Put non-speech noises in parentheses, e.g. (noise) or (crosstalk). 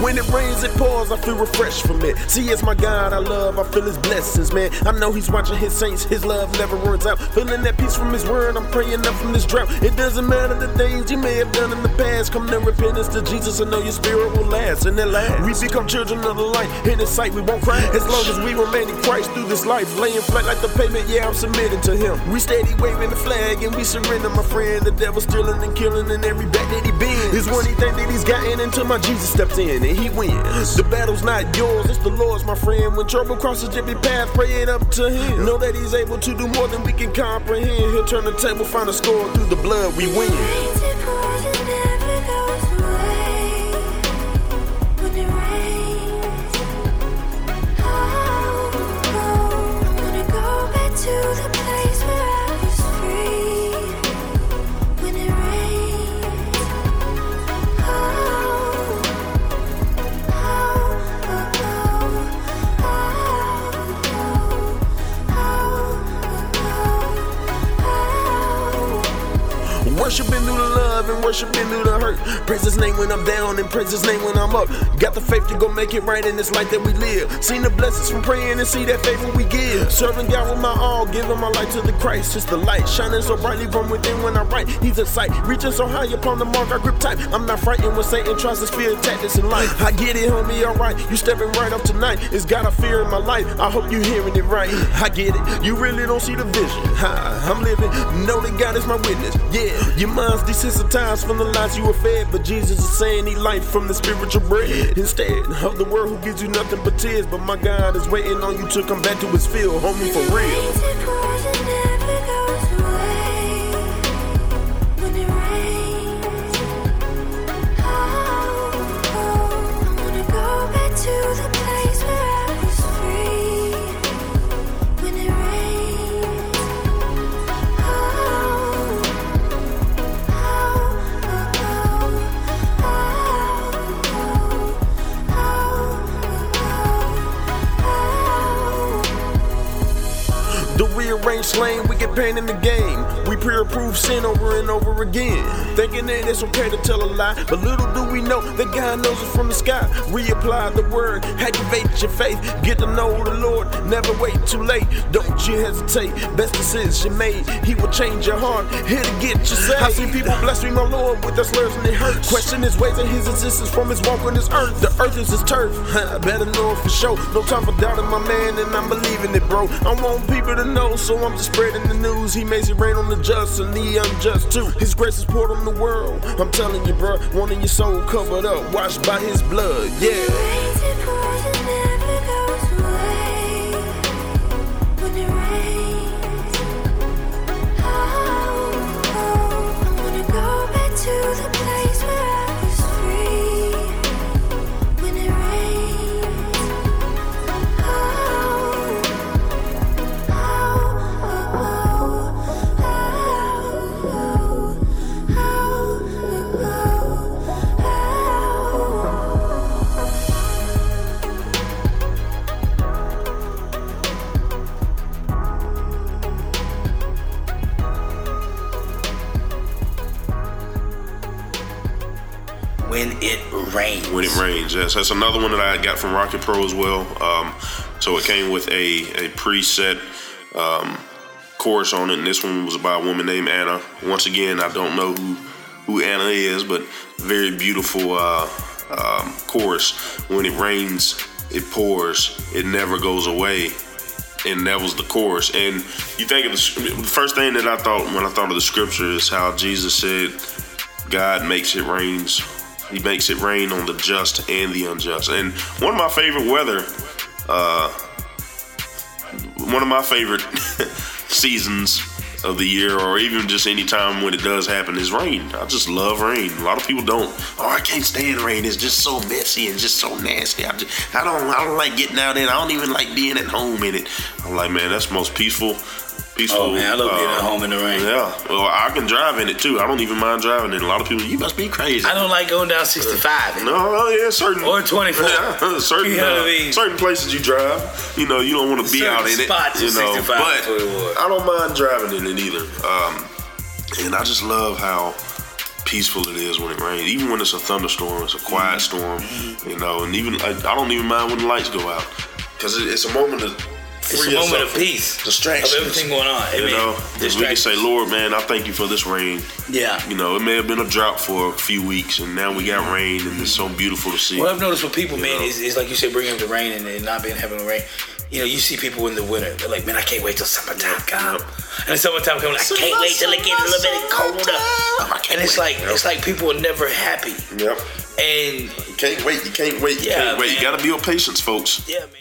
rains, it pours, I feel refreshed from it. See, it's my God I love, I feel his blessings, man. I know he's watching his saints, his love never runs out. Feeling that peace from his word, I'm praying up from this drought. It doesn't matter the things you may have done in the past. Come to repentance to Jesus, I know your spirit will last. And at last, we become children of the light. In his sight, we won't cry. As long as we remain in Christ through this life, laying flat like the pavement, yeah, I'm submitting to him. We steady waving the flag and we surrender, my friend. The devil's stealing and killing in every back that he been. Is one he think that he's gotten until my Jesus steps in he wins. The battle's not yours, it's the Lord's, my friend. When trouble crosses every path, pray it up to him. Know that he's able to do more than we can comprehend. He'll turn the table, find a score through the blood we win. Oh. Worshiping through the love and worshiping through the hurt. Praise his name when I'm down and praise his name when I'm up. Got the faith to go make it right in this life that we live. Seen the blessings from praying and see that favor we give. Serving God with my all, giving my life to the Christ. It's the light shining so brightly from within when I write. He's a sight, reaching so high upon the mark. I grip tight. I'm not frightened when Satan tries to spear tactics in life. I get it, homie, alright. You stepping right up tonight. It's got a fear in my life. I hope you hearing it right. I get it. You really don't see the vision. Ha, I'm living. Know that God is my witness. Yeah, your mind's desensitized from the lies you were fed, but Jesus is saying he life from the spiritual bread instead of the world who gives you nothing but tears. But my God is waiting on you to come back to his field, homie, for real. Lane, we get pain in the game. We pre-approve sin over and over again. Thinking that it's okay to tell a lie. But little do we know that God knows us from the sky. Reapply the word, activate your faith. Get to know the Lord, never wait too late. Don't you hesitate, best decision made. He will change your heart, here to get you saved. I see people bless me, my Lord with their slurs and it hurts. Question his ways and his existence from his walk on this earth. The earth is his turf, I better know it for sure. No time for doubting my man, and I'm believing it, bro. I want people to know, so I'm just spreading the news. He makes it rain on the the unjust too. His grace is poured on the world. I'm telling you, bro, wanting your soul covered up, washed by his blood. Yeah. When it rains. When it rains, yes. That's another one that I got from RockIt Pro as well. Um, so it came with a, a preset um, chorus on it, and this one was by a woman named Anna. Once again, I don't know who, who Anna is, but very beautiful uh, um, chorus. When it rains, it pours, it never goes away. And that was the chorus. And you think of the, the first thing that I thought when I thought of the scripture is how Jesus said, God makes it rains. He makes it rain on the just and the unjust. And one of my favorite weather, uh, one of my favorite (laughs) seasons of the year, or even just any time when it does happen, is rain. I just love rain. A lot of people don't. Oh, I can't stand rain. It's just so messy and just so nasty. I, just, I don't. I don't like getting out in. I don't even like being at home in it. I'm like, man, that's most peaceful. Peaceful. Oh man, I love being uh, at home in the rain. Yeah, well, I can drive in it too. I don't even mind driving in. it. A lot of people, you must be crazy. I don't like going down 65. in. No, oh, yeah, certain Or 24. Yeah, (laughs) certain You know what uh, certain places you drive, you know, you don't want to be Certain out in it, you know. 65 But or 24. I don't mind driving in it either. Um, and I just love how peaceful it is when it rains. Even when it's a thunderstorm, it's a quiet storm, you know. And even I, I don't even mind when the lights go out because it, it's a moment of It's a moment of peace. Distractions. Of everything going on. I You know, we can say, Lord, man, I thank you for this rain. Yeah. You know, it may have been a drought for a few weeks, and now we got rain, and it's so beautiful to see. What I've noticed with people, You man, is, is like you said, bringing up the rain and, and not being having the rain. You know, you see people in the winter. They're like, man, I can't wait till summertime come. And the summertime comes, I can't wait till it get a little bit colder. And it's like it's like people are never happy. Yep. And You can't wait. You can't wait. You Yeah, can't wait. You got to be build patience, folks. yeah, man.